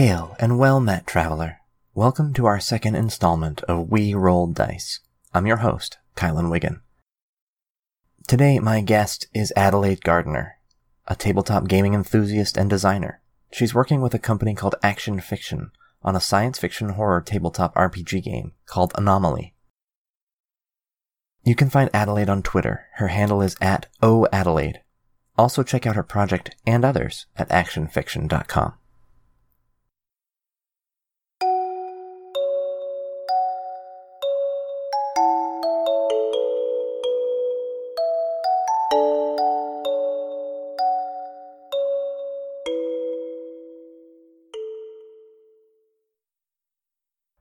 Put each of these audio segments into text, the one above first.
Hail and well met, traveler. Welcome to our second installment of We Rolled Dice. I'm your host, Kylan Wiggin. Today, my guest is Adelaide Gardner, a tabletop gaming enthusiast and designer. She's working with a company called Action Fiction on a science fiction horror tabletop RPG game called Anomaly. You can find Adelaide on Twitter. Her handle is at OAdelaide. Also check out her project and others at actionfiction.com.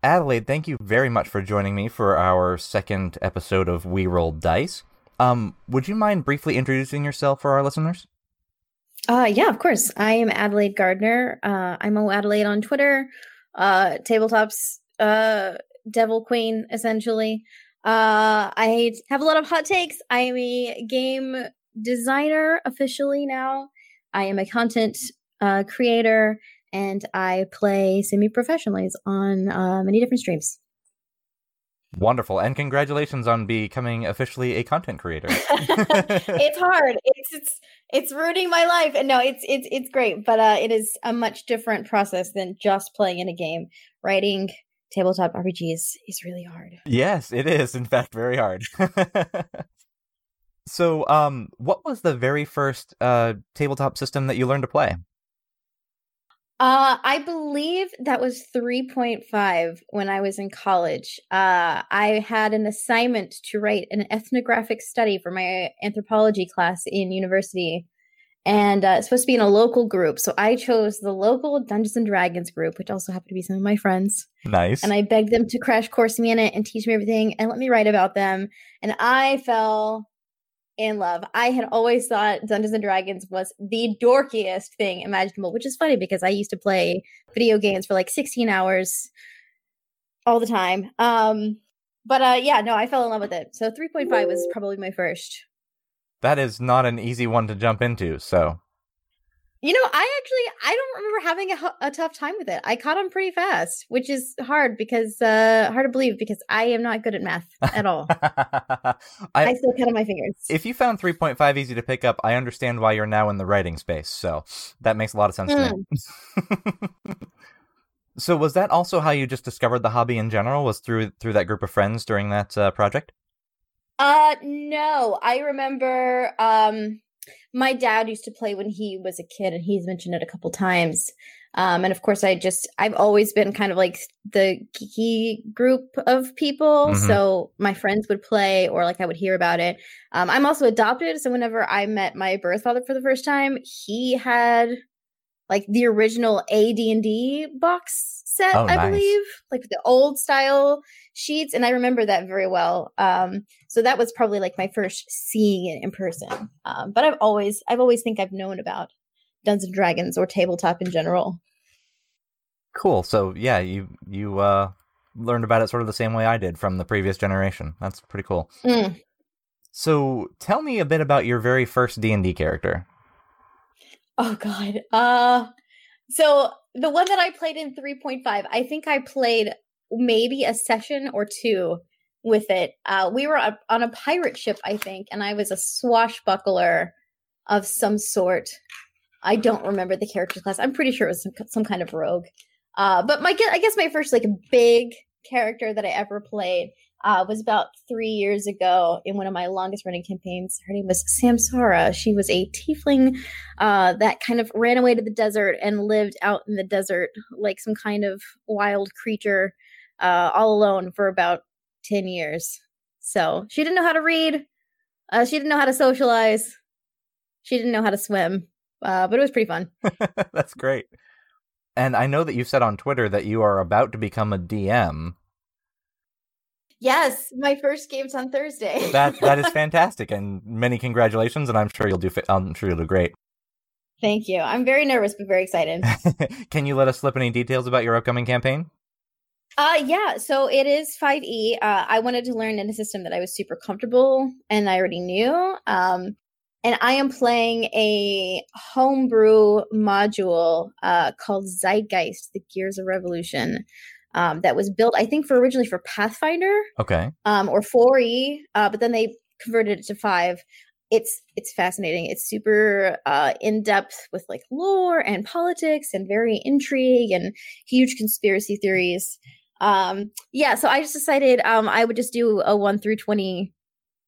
Adelaide, thank you very much for joining me for our second episode of We Roll Dice. Um, would you mind briefly introducing yourself for our listeners? Uh, yeah, of course. I am Adelaide Gardner. Uh, I'm O Adelaide on Twitter. Uh, tabletops, uh, Devil Queen, essentially. Uh, I have a lot of hot takes. I am a game designer officially now. I am a content uh, creator and I play semi professionally on uh, many different streams. Wonderful, and congratulations on becoming officially a content creator. it's hard. It's it's it's ruining my life, and no, it's it's it's great, but uh, it is a much different process than just playing in a game. Writing tabletop RPGs is really hard. Yes, it is. In fact, very hard. so, um, what was the very first uh tabletop system that you learned to play? Uh, I believe that was 3.5 when I was in college. Uh, I had an assignment to write an ethnographic study for my anthropology class in university. And uh, it's supposed to be in a local group. So I chose the local Dungeons and Dragons group, which also happened to be some of my friends. Nice. And I begged them to crash course me in it and teach me everything and let me write about them. And I fell in love. I had always thought Dungeons and Dragons was the dorkiest thing imaginable, which is funny because I used to play video games for like 16 hours all the time. Um, but uh, yeah, no, I fell in love with it. So 3.5 was probably my first. That is not an easy one to jump into. So you know, I actually I don't remember having a, a, tough time with it. I caught on pretty fast, which is hard because uh hard to believe because I am not good at math at all. I, I, still count on my fingers. If you found 3.5 easy to pick up, I understand why you're now in the writing space. So that makes a lot of sense mm. to me. Hmm. so was that also how you just discovered the hobby in general? Was through through that group of friends during that uh, project? Uh no, I remember um my dad used to play when he was a kid and he's mentioned it a couple times. Um, and of course i just i've always been kind of like the geeky group of people. Mm-hmm. so my friends would play or like i would hear about it. Um, i'm also adopted so whenever i met my birth father for the first time he had like the original AD&D box set, oh, I nice. believe, like the old style sheets, and I remember that very well. Um, so that was probably like my first seeing it in person. Um, but I've always, I've always think I've known about Dungeons and Dragons or tabletop in general. Cool. So yeah, you you uh, learned about it sort of the same way I did from the previous generation. That's pretty cool. Mm. So tell me a bit about your very first D and D character. Oh God. Uh so the one that I played in 3.5, I think I played maybe a session or two with it. Uh we were on a pirate ship, I think, and I was a swashbuckler of some sort. I don't remember the character class. I'm pretty sure it was some, some kind of rogue. Uh but my I guess my first like big character that I ever played uh, was about three years ago in one of my longest running campaigns. Her name was Samsara. She was a tiefling uh, that kind of ran away to the desert and lived out in the desert like some kind of wild creature uh, all alone for about 10 years. So she didn't know how to read, uh, she didn't know how to socialize, she didn't know how to swim, uh, but it was pretty fun. That's great. And I know that you said on Twitter that you are about to become a DM. Yes, my first game's on Thursday. that that is fantastic, and many congratulations. And I'm sure you'll do. I'm sure you'll do great. Thank you. I'm very nervous, but very excited. Can you let us slip any details about your upcoming campaign? Uh yeah, so it is 5e. Uh, I wanted to learn in a system that I was super comfortable and I already knew. Um, and I am playing a homebrew module uh, called Zeitgeist: The Gears of Revolution. Um, that was built, I think, for originally for Pathfinder, Okay. um, or 4e, uh, but then they converted it to five. It's it's fascinating. It's super uh, in depth with like lore and politics and very intrigue and huge conspiracy theories. Um, yeah, so I just decided um, I would just do a one through twenty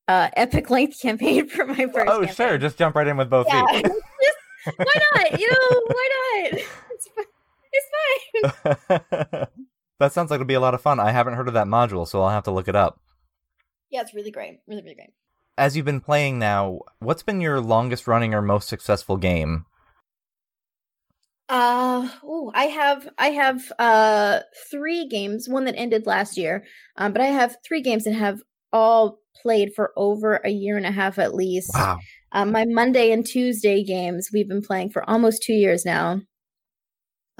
uh, epic length campaign for my first. Oh, campaign. sure. Just jump right in with both Yeah, feet. Just- why not? You know, why not? It's, it's fine. That sounds like it'll be a lot of fun. I haven't heard of that module, so I'll have to look it up. Yeah, it's really great. Really, really great. As you've been playing now, what's been your longest running or most successful game? Uh oh, I have I have uh three games, one that ended last year. Um, but I have three games that have all played for over a year and a half at least. Wow. Um, my Monday and Tuesday games we've been playing for almost two years now.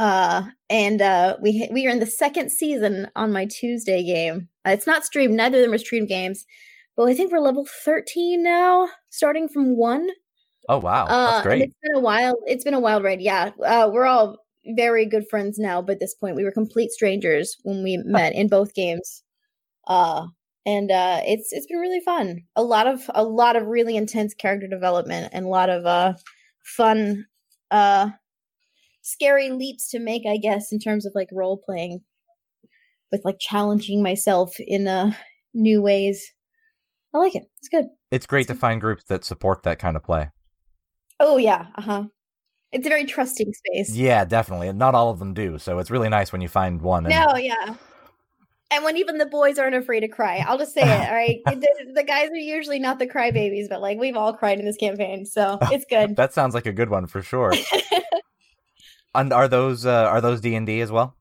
Uh, and uh, we we are in the second season on my Tuesday game. Uh, it's not streamed; neither of them are streamed games. But I think we're level thirteen now, starting from one. Oh, wow. Uh, That's great. It's been a wild. It's been a wild ride. Yeah, uh, we're all very good friends now. But at this point, we were complete strangers when we met in both games. Uh, and uh, it's it's been really fun. A lot of a lot of really intense character development and a lot of uh, fun, uh, scary leaps to make. I guess in terms of like role playing, with like challenging myself in uh, new ways. I like it. It's good. It's great to find groups that support that kind of play. Oh yeah, uh huh. It's a very trusting space. Yeah, definitely. And not all of them do, so it's really nice when you find one. And No, yeah. And when even the boys aren't afraid to cry, I'll just say it. All right, the, the guys are usually not the crybabies, but like we've all cried in this campaign, so it's good. That sounds like a good one for sure. and are those uh, are those D and D as well?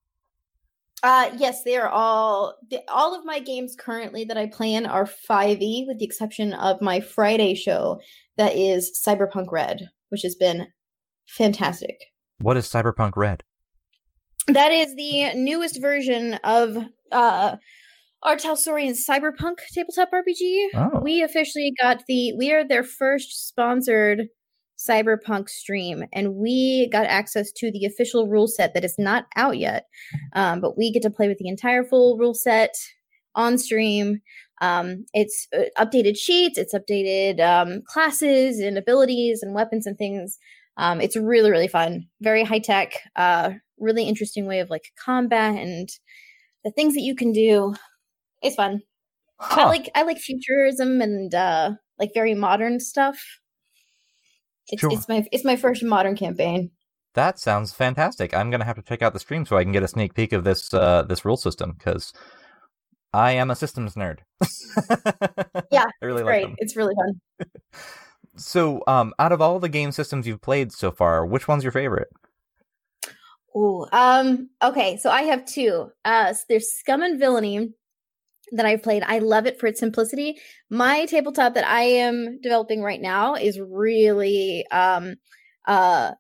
uh, yes, they are all the, all of my games currently that I play in are five E, with the exception of my Friday show that is Cyberpunk Red, which has been fantastic. What is Cyberpunk Red? That is the newest version of uh R. Talsorian Cyberpunk tabletop RPG. Oh, We officially got the we are their first sponsored cyberpunk stream and we got access to the official rule set that is not out yet. Um, but we get to play with the entire full rule set on stream. Um, it's uh, updated sheets it's updated um, classes and abilities and weapons and things. Um, it's really really fun. Very high tech uh, really interesting way of like combat and the things that you can do. It's fun. I like I like futurism and uh like very modern stuff. It's Sure. it's my it's my first modern campaign. That sounds fantastic. I'm gonna have to check out the stream so I can get a sneak peek of this uh, this rule system because I am a systems nerd. Yeah, I really like Great. them. It's really fun. So, um, out of all the game systems you've played so far, which one's your favorite? Ooh. Um okay, so I have two. Uh s- there's Scum and Villainy that I've played. I love it for its simplicity. My tabletop that I am developing right now is really um uh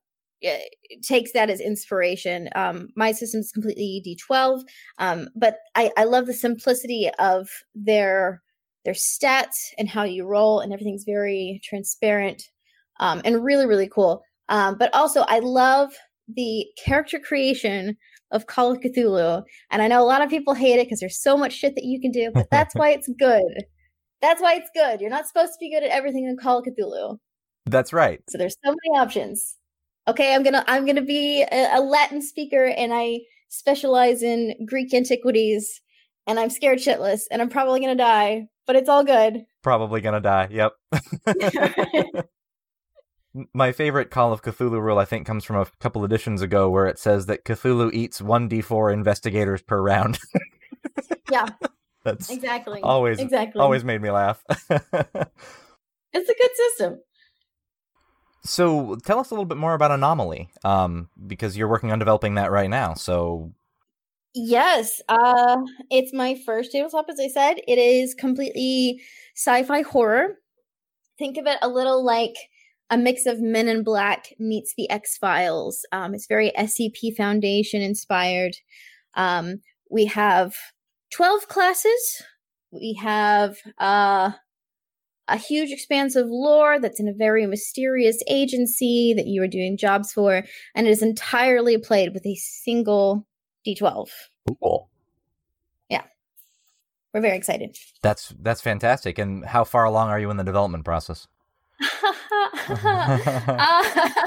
takes that as inspiration. Um, my system is completely D12, um, but I, I love the simplicity of their their stats and how you roll, and everything's very transparent um, and really really cool. Um, but also, I love the character creation of Call of Cthulhu, and I know a lot of people hate it because there's so much shit that you can do, but that's why it's good. That's why it's good. You're not supposed to be good at everything in Call of Cthulhu. That's right. So there's so many options. Okay, I'm gonna I'm gonna be a, a Latin speaker, and I specialize in Greek antiquities, and I'm scared shitless, and I'm probably gonna die, but it's all good. Probably gonna die. Yep. My favorite Call of Cthulhu rule, I think, comes from a couple editions ago, where it says that Cthulhu eats one d4 investigators per round. Yeah. That's exactly. always exactly. always made me laugh. It's a good system. so, tell us a little bit more about Anomaly, um, because you're working on developing that right now. So, Yes, uh, it's my first tabletop. As I said, it is completely sci-fi horror. Think of it a little like a mix of Men in Black meets the X Files. Um, it's very SCP Foundation inspired. Um, we have twelve classes. We have uh, a huge expanse of lore that's in a very mysterious agency that you are doing jobs for, and it is entirely played with a single D12. Cool. Yeah. We're very excited. That's that's fantastic. And how far along are you in the development process? uh,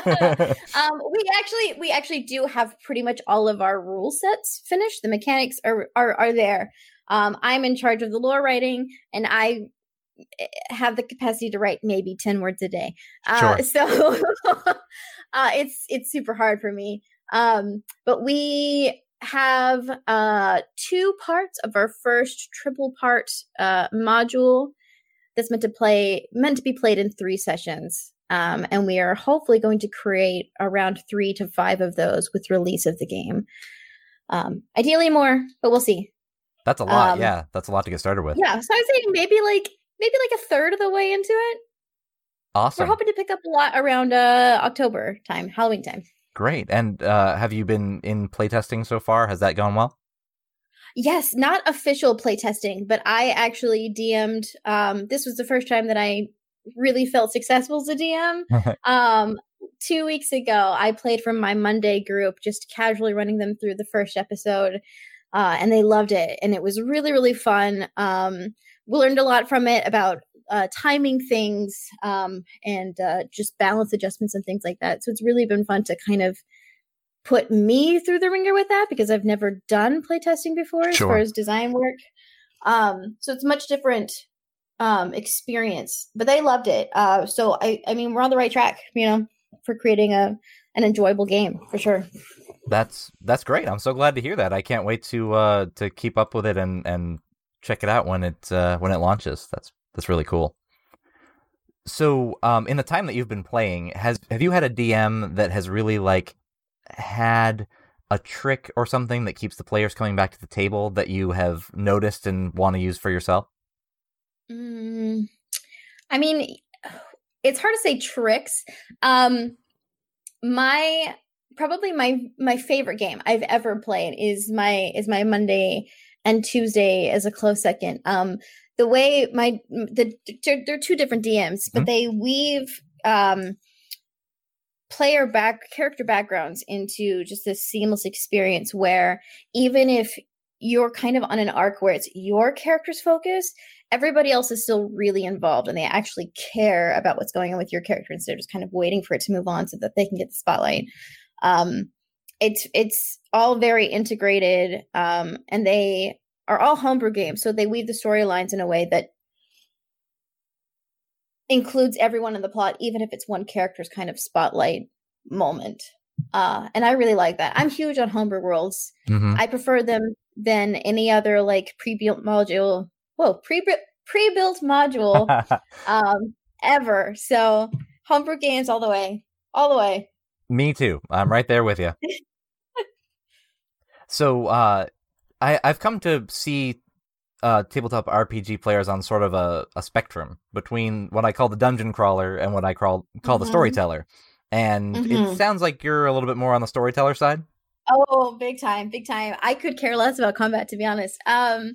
um, we actually we actually do have pretty much all of our rule sets finished. The mechanics are are, are there. Um, I'm in charge of the lore writing, and I eh, have the capacity to write maybe 10 words a day. Uh, Sure. So uh, it's it's super hard for me. Um, but we have uh, two parts of our first triple part uh, module that's meant to play meant to be played in three sessions. Um, and we are hopefully going to create around three to five of those with release of the game. Um, ideally more, but we'll see. That's a lot. Um, yeah, that's a lot to get started with. Yeah, so I was saying maybe like maybe like a third of the way into it. Awesome. We're hoping to pick up a lot around uh October time, Halloween time. Great. And uh, have you been in playtesting so far? Has that gone well? Yes, not official playtesting, but I actually DM'd. Um, this was the first time that I really felt successful as a DM. um, two weeks ago, I played from my Monday group, just casually running them through the first episode, uh, and they loved it, and it was really, really fun. Um, we learned a lot from it about uh, timing things um, and uh, just balance adjustments and things like that. So it's really been fun to kind of put me through the ringer with that because I've never done playtesting before as Sure. far as design work. Um, so it's a much different um, experience, but they loved it. Uh, so I, I mean, we're on the right track, you know, for creating a an enjoyable game for sure. That's that's great. I'm so glad to hear that. I can't wait to uh to keep up with it and and check it out when it uh when it launches. That's that's really cool. So, um in the time that you've been playing, has have you had a DM that has really like had a trick or something that keeps the players coming back to the table that you have noticed and want to use for yourself? Mm, I mean, it's hard to say tricks. Um, my probably my my favorite game I've ever played is my is my Monday and Tuesday as a close second. Um, the way my the they're, they're two different DMs, but Mhm. they weave um player back character backgrounds into just this seamless experience where even if you're kind of on an arc where it's your character's focus everybody else is still really involved and they actually care about what's going on with your character instead of just kind of waiting for it to move on so that they can get the spotlight. Um it's it's all very integrated um and they are all homebrew games so they weave the storylines in a way that includes everyone in the plot even if it's one character's kind of spotlight moment uh and i really like that i'm huge on homebrew worlds Mm-hmm. I prefer them than any other like pre-built module. Whoa, pre pre-built module um ever. So homebrew games all the way, all the way. Me too. I'm right there with you. so, uh, I I've come to see uh, tabletop RPG players on sort of a, a spectrum between what I call the dungeon crawler and what I call call the Mhm. storyteller. And it Mhm. sounds like you're a little bit more on the storyteller side. Oh, big time, big time. I could care less about combat to be honest. Um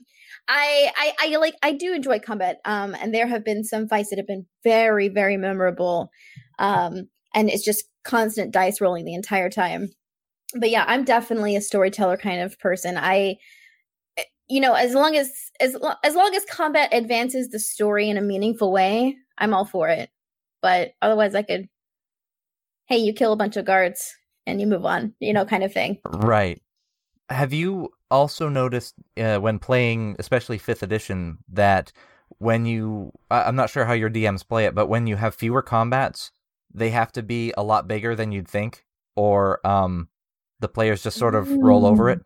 I I I like I do enjoy combat. Um and there have been some fights that have been very very memorable. Um and it's just constant dice rolling the entire time. But yeah, I'm definitely a storyteller kind of person. I you know, as long as as lo- as long as combat advances the story in a meaningful way, I'm all for it. But otherwise I could hey, you kill a bunch of guards and you move on, you know, kind of thing. Right. Have you also noticed uh, when playing, especially fifth edition, that when you, I'm not sure how your DMs play it, but when you have fewer combats, they have to be a lot bigger than you'd think, or um, the players just sort of roll over it.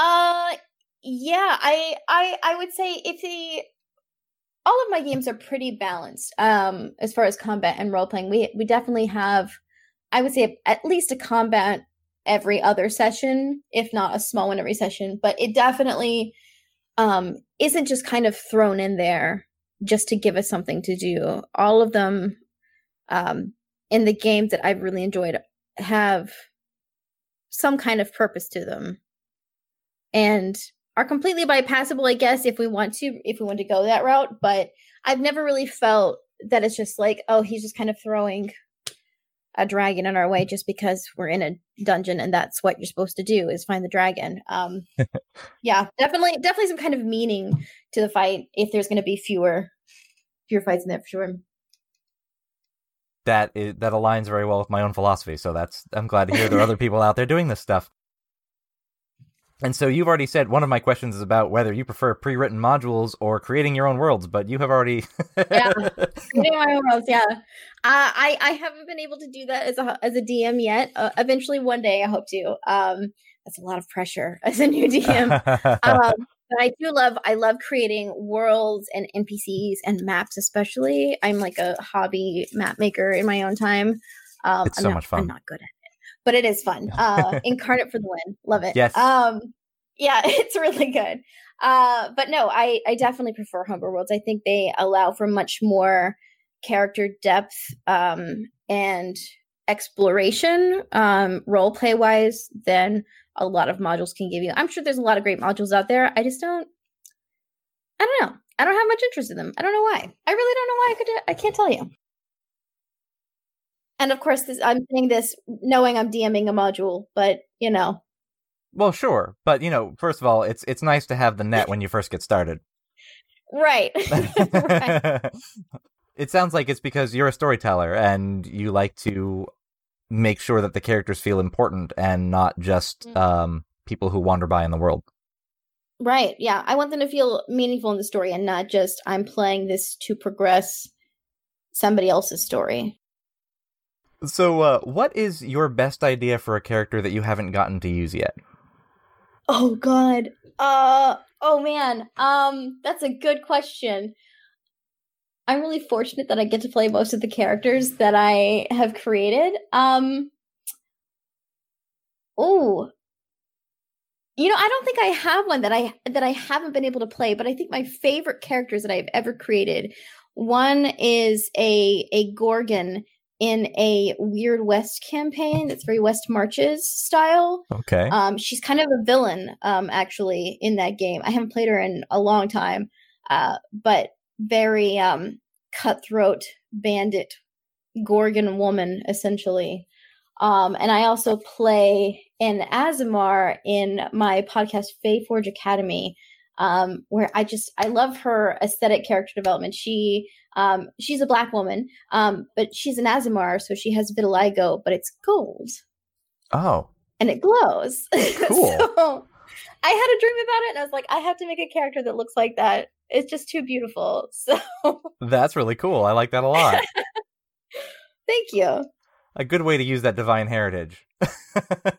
Uh yeah, I I I would say if the all of my games are pretty balanced um as far as combat and role playing. We we definitely have I would say at least a combat every other session, if not a small one every session, but it definitely um isn't just kind of thrown in there just to give us something to do. All of them um in the games that I've really enjoyed have some kind of purpose to them and are completely bypassable, I guess, if we want to, if we want to go that route. But I've never really felt that it's just like, oh, he's just kind of throwing a dragon in our way just because we're in a dungeon and that's what you're supposed to do is find the dragon. Um, yeah, definitely, definitely some kind of meaning to the fight if there's going to be fewer, fewer fights in there for sure. That is, that aligns very well with my own philosophy. So that's I'm glad to hear there are other people out there doing this stuff. And so you've already said one of my questions is about whether you prefer pre-written modules or creating your own worlds, but you have already yeah creating my own worlds. Yeah, uh, I I haven't been able to do that as a as a DM yet. Uh, eventually, one day, I hope to. Um, that's a lot of pressure as a new DM. um, but I do love I love creating worlds and NPCs and maps, especially. I'm like a hobby map maker in my own time. Um, it's I'm so not, much fun. I'm not good at it but it is fun. Uh, Inkarnate for the win. Love it. Yes. Um, yeah, it's really good. Uh, but no, I, I definitely prefer homebrew worlds. I think they allow for much more character depth um, and exploration, um, role play wise, than a lot of modules can give you. I'm sure there's a lot of great modules out there. I just don't. I don't know. I don't have much interest in them. I don't know why. I really don't know why. I could. I can't tell you. And of course, this, I'm saying this knowing I'm DMing a module, but you know. Well, sure, but you know, first of all, it's it's nice to have the net when you first get started. Right. right. it sounds like it's because you're a storyteller and you like to make sure that the characters feel important and not just Mm. um, people who wander by in the world. Right. Yeah. I want them to feel meaningful in the story and not just I'm playing this to progress somebody else's story. So, uh, what is your best idea for a character that you haven't gotten to use yet? Oh god. Uh oh man. Um that's a good question. I'm really fortunate that I get to play most of the characters that I have created. Um Oh. You know, I don't think I have one that I that I haven't been able to play, but I think my favorite characters that I've ever created one is a a Gorgon in a Weird West campaign that's very West Marches style. Okay. Um, she's kind of a villain, um, actually, in that game. I haven't played her in a long time, uh, but very um, cutthroat bandit, Gorgon woman, essentially. Um, and I also play an Aasimar in my podcast, Fae Forge Academy, um, where I just I love her aesthetic character development. She um, she's a black woman, um, but she's an Aasimar, so she has vitiligo, but it's gold oh, and it glows. Cool. so I had a dream about it, and I was like, I have to make a character that looks like that. It's just too beautiful. So that's really cool. I like that a lot. thank you. a good way to use that divine heritage.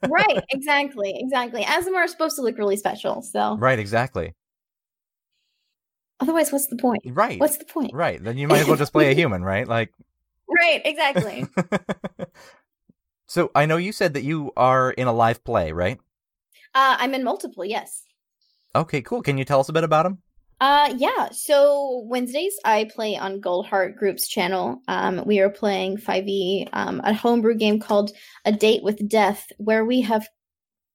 right, exactly, exactly. Aasimar is supposed to look really special. So Right, exactly. Otherwise, what's the point? Right. What's the point? Right. Then you might as well just play a human, right? Like Right, exactly. So I know you said that you are in a live play, right? uh, I'm in multiple. Yes. Okay, cool. Can you tell us a bit about them? Uh yeah. So Wednesdays I play on Goldheart Group's channel. Um we are playing 5e um a homebrew game called A Date with Death where we have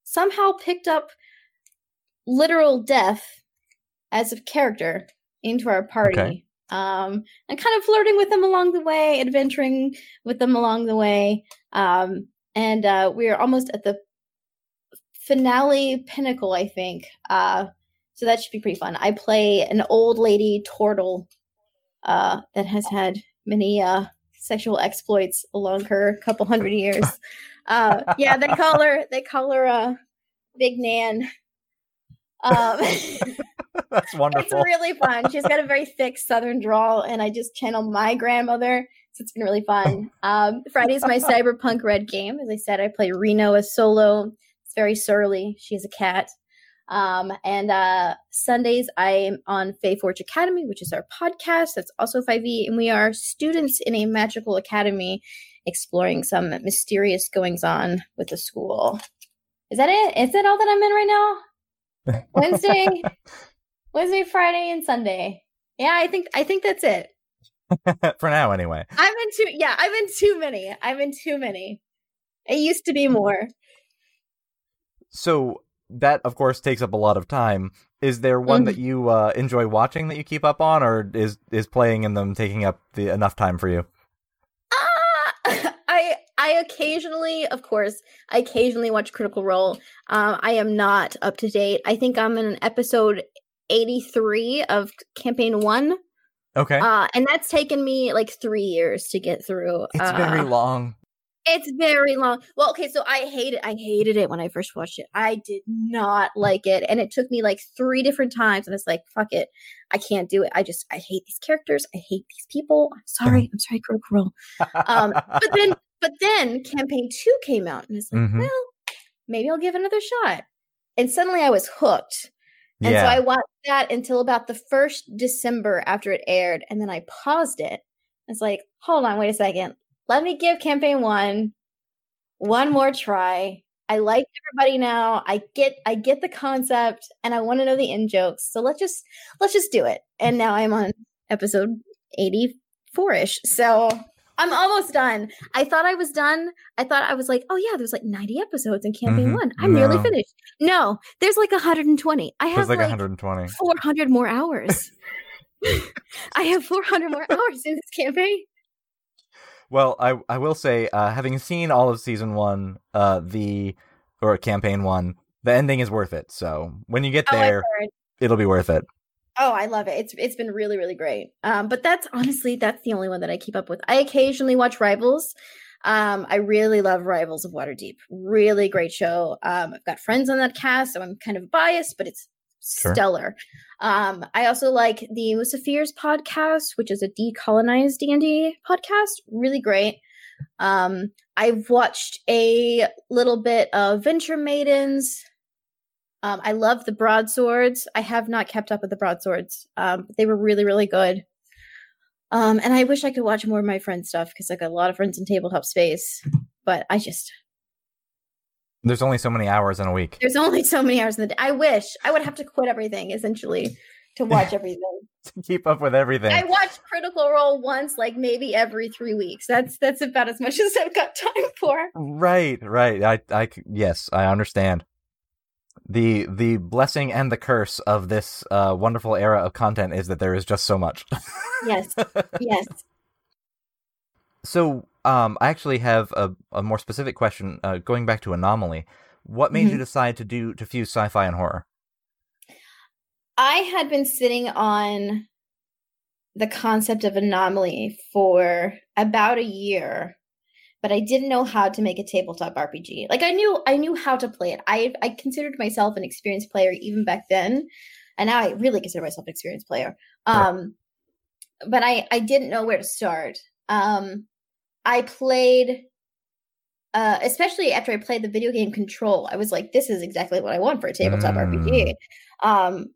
somehow picked up literal death as a character into our party. Okay. Um and kind of flirting with them along the way, adventuring with them along the way. Um and uh we're almost at the finale pinnacle, I think. Uh so that should be pretty fun. I play an old lady turtle uh, that has had many uh, sexual exploits along her couple hundred years. Uh, yeah, they call her they call her uh, Big Nan. Um, That's wonderful. it's really fun. She's got a very thick Southern drawl, and I just channel my grandmother. So it's been really fun. Um, Friday's my cyberpunk red game. As I said, I play Reno as solo. It's very surly. She's a cat. Um, and uh, Sundays, I'm on Fae Forge Academy, which is our podcast. That's also 5e. And we are students in a magical academy exploring some mysterious goings on with the school. Is that it? Is that all that I'm in right now? Wednesday, Wednesday, Friday, and Sunday. Yeah, I think I think that's it. For now, anyway. I'm in too. Yeah, I'm in too many. I'm in too many. It used to be more. So that of course takes up a lot of time. Is there one Mm. that you uh, enjoy watching that you keep up on, or is is playing in them taking up the enough time for you? Ah, I I occasionally, of course, I occasionally watch Critical Role. Um, I am not up to date. I think I'm in an episode 83 of campaign one, Okay, uh, and that's taken me like three years to get through. it's uh, very long. It's very long. Well, okay, so I hated it. I hated it when I first watched it. I did not like it, and it took me like three different times. And it's like, fuck it, I can't do it. I just, I hate these characters. I hate these people. I'm sorry. I'm sorry, Role. Um, but then, but then, campaign two came out, and it's like, Mhm. well, maybe I'll give another shot. And suddenly, I was hooked. And yeah, so I watched that until about the first December after it aired, and then I paused it. It's like, hold on, wait a second. Let me give campaign one one more try. I like everybody now. I get I get the concept and I want to know the in jokes. So let's just let's just do it. And now I'm on episode 84ish. So I'm almost done. I thought I was done. I thought I was like, oh yeah, there's like 90 episodes in campaign Mhm. one. I'm nearly finished. No, there's like 120. I have like, like 120. 400 more hours. I have 400 more hours in this campaign. Well, I I will say, uh, having seen all of season one, uh, the or campaign one, the ending is worth it. So when you get Oh, there, it'll be worth it. Oh, I love it. It's it's been really really great. Um, but that's honestly that's the only one that I keep up with. I occasionally watch Rivals. Um, I really love Rivals of Waterdeep. Really great show. Um, I've got friends on that cast, so I'm kind of biased, but it's Sure. stellar. Um, I also like the Musafir's podcast, which is a decolonized D and D podcast. Really great. Um, I've watched a little bit of Venture Maidens. Um, I love the broadswords. I have not kept up with the broadswords. Um, they were really, really good. Um, and I wish I could watch more of my friends' stuff because I got a lot of friends in tabletop space. But I just There's only so many hours in a week. there's only so many hours in the day. I wish I would have to quit everything essentially to watch everything. to keep up with everything. I watch Critical Role once, like maybe every three weeks. That's that's about as much as I've got time for. Right, right. I, I, yes, I understand. The the blessing and the curse of this uh, wonderful era of content is that there is just so much. Yes, yes. so, um, I actually have a, a more specific question. Uh, going back to Anomaly, what made you decide to do to fuse sci-fi and horror? I had been sitting on the concept of anomaly for about a year, but I didn't know how to make a tabletop RPG. Like I knew I knew how to play it. I I considered myself an experienced player even back then, and now I really consider myself an experienced player. Um but I I didn't know where to start. Um I played uh, especially after I played the video game Control, I was like, "This is exactly what I want for a tabletop RPG." Um,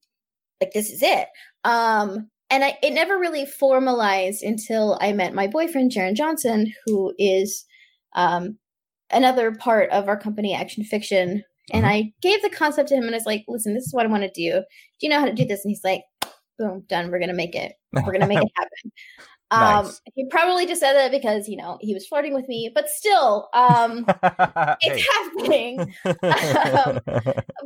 like this is it. Um, and I it never really formalized until I met my boyfriend Jaron Johnson, who is um another part of our company, Action Fiction. And I gave the concept to him, and I was like, "Listen, this is what I want to do. Do you know how to do this?" And he's like, "Boom, done. We're gonna make it. We're gonna make it happen." Um, Nice. he probably just said that because you know he was flirting with me, but still, um, it's happening. Um,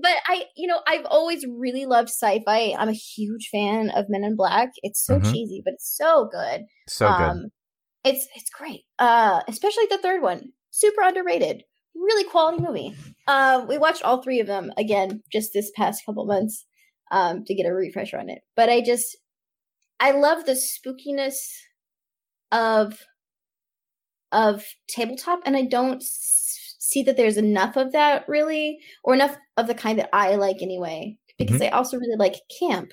but I, you know, I've always really loved sci-fi. I'm a huge fan of Men in Black. It's so Mhm. cheesy, but it's so good. so good. It's it's great. Uh, especially the third one, super underrated. Really quality movie. Um, we watched all three of them again just this past couple months um, to get a refresher on it. But I just, I love the spookiness of of tabletop, and I don't s- see that there's enough of that really, or enough of the kind that I like anyway. Because I also really like camp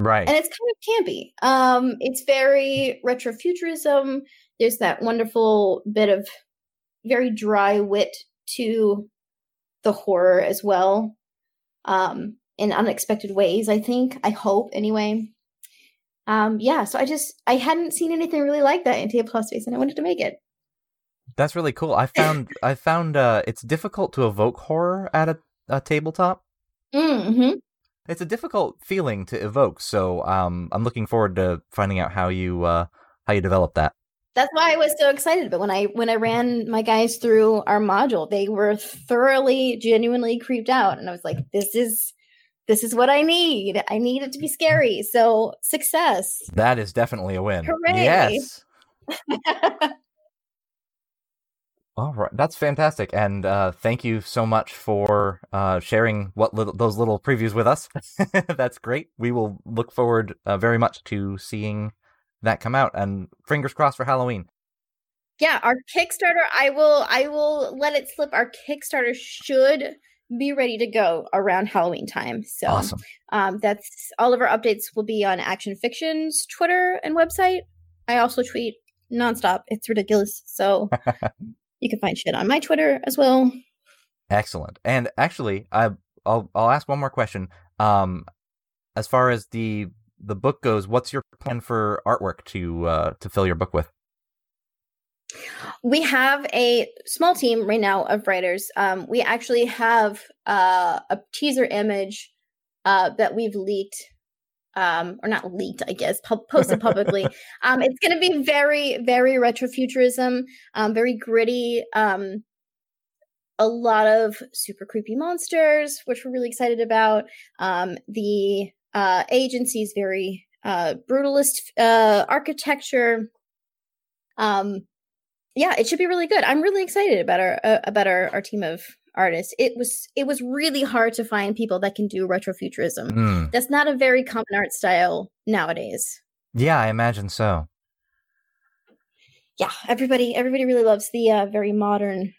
right. and it's kind of campy. Um, it's very retrofuturism. There's that wonderful bit of very dry wit to the horror as well, um, in unexpected ways. I think. I hope anyway. Um, yeah. So I just I hadn't seen anything really like that in tabletop space, and I wanted to make it. That's really cool. I found I found uh, it's difficult to evoke horror at a, a tabletop. Mm-hmm. It's a difficult feeling to evoke. So um, I'm looking forward to finding out how you uh, how you develop that. that's why I was so excited. But when I when I ran my guys through our module, they were thoroughly, genuinely creeped out, and I was like, "This is this is what I need. I need it to be scary." So success. That is definitely a win. Hooray. Yes. All right, that's fantastic, and uh, thank you so much for uh, sharing what little, those little previews with us. that's great. We will look forward uh, very much to seeing that come out, and fingers crossed for Halloween. Yeah, our Kickstarter. I will. I will let it slip. Our Kickstarter should be ready to go around Halloween time. So awesome. Um, that's all of our updates will be on Action Fiction's Twitter and website. I also tweet nonstop. It's ridiculous. So you can find shit on my Twitter as well. Excellent. And actually, I I'll I'll ask one more question. Um, as far as the the book goes, what's your plan for artwork to uh, to fill your book with? We have a small team right now of writers. Um, we actually have uh, a teaser image uh, that we've leaked, um, or not leaked, I guess, pu- posted publicly. um, it's going to be very, very retrofuturism, um, very gritty. Um, a lot of super creepy monsters, which we're really excited about. Um, the uh, agency's very uh, brutalist uh, architecture. Um, yeah, it should be really good. I'm really excited about our uh, about our, our team of artists. It was it was really hard to find people that can do retrofuturism. Mm. That's not a very common art style nowadays. Yeah, I imagine so. Yeah, everybody everybody really loves the uh, very modern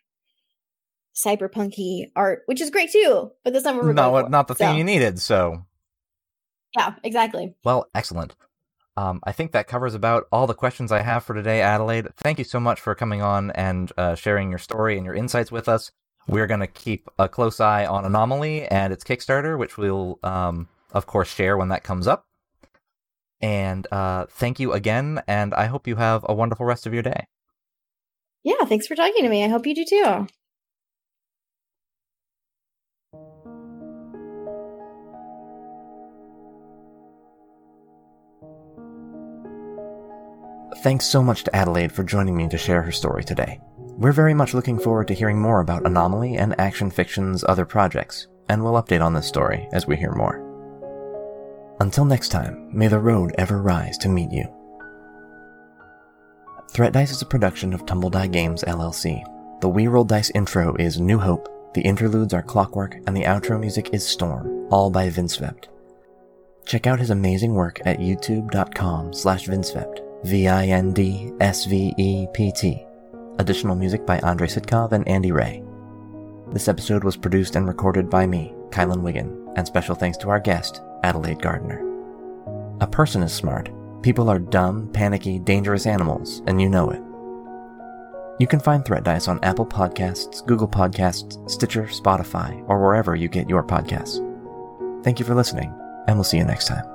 cyberpunky art, which is great too. But that's not what we're not going what for. not the thing you needed. So Yeah, exactly. well, excellent. Um, I think that covers about all the questions I have for today, Adelaide. Thank you so much for coming on and uh, sharing your story and your insights with us. We're going to keep a close eye on Anomaly and its Kickstarter, which we'll, um, of course, share when that comes up. And uh, thank you again, and I hope you have a wonderful rest of your day. Yeah, thanks for talking to me. I hope you do too. Thanks so much to Adelaide for joining me to share her story today. We're very much looking forward to hearing more about Anomaly and Action Fiction's other projects, and we'll update on this story as we hear more. Until next time, may the road ever rise to meet you. Threat Dice is a production of Tumble Die Games LLC. The We Roll Dice intro is New Hope, the interludes are Clockwork, and the outro music is Storm, all by Vindsvept. Check out his amazing work at youtube.com slash Vindsvept, V-I-N-D-S-V-E-P-T. Additional music by Andrei Sitkov and Andy Ray. This episode was produced and recorded by me, Kylan Wiggin, and special thanks to our guest, Adelaide Gardner. A person is smart. People are dumb, panicky, dangerous animals, and you know it. You can find Threat Dice on Apple Podcasts, Google Podcasts, Stitcher, Spotify, or wherever you get your podcasts. Thank you for listening, and we'll see you next time.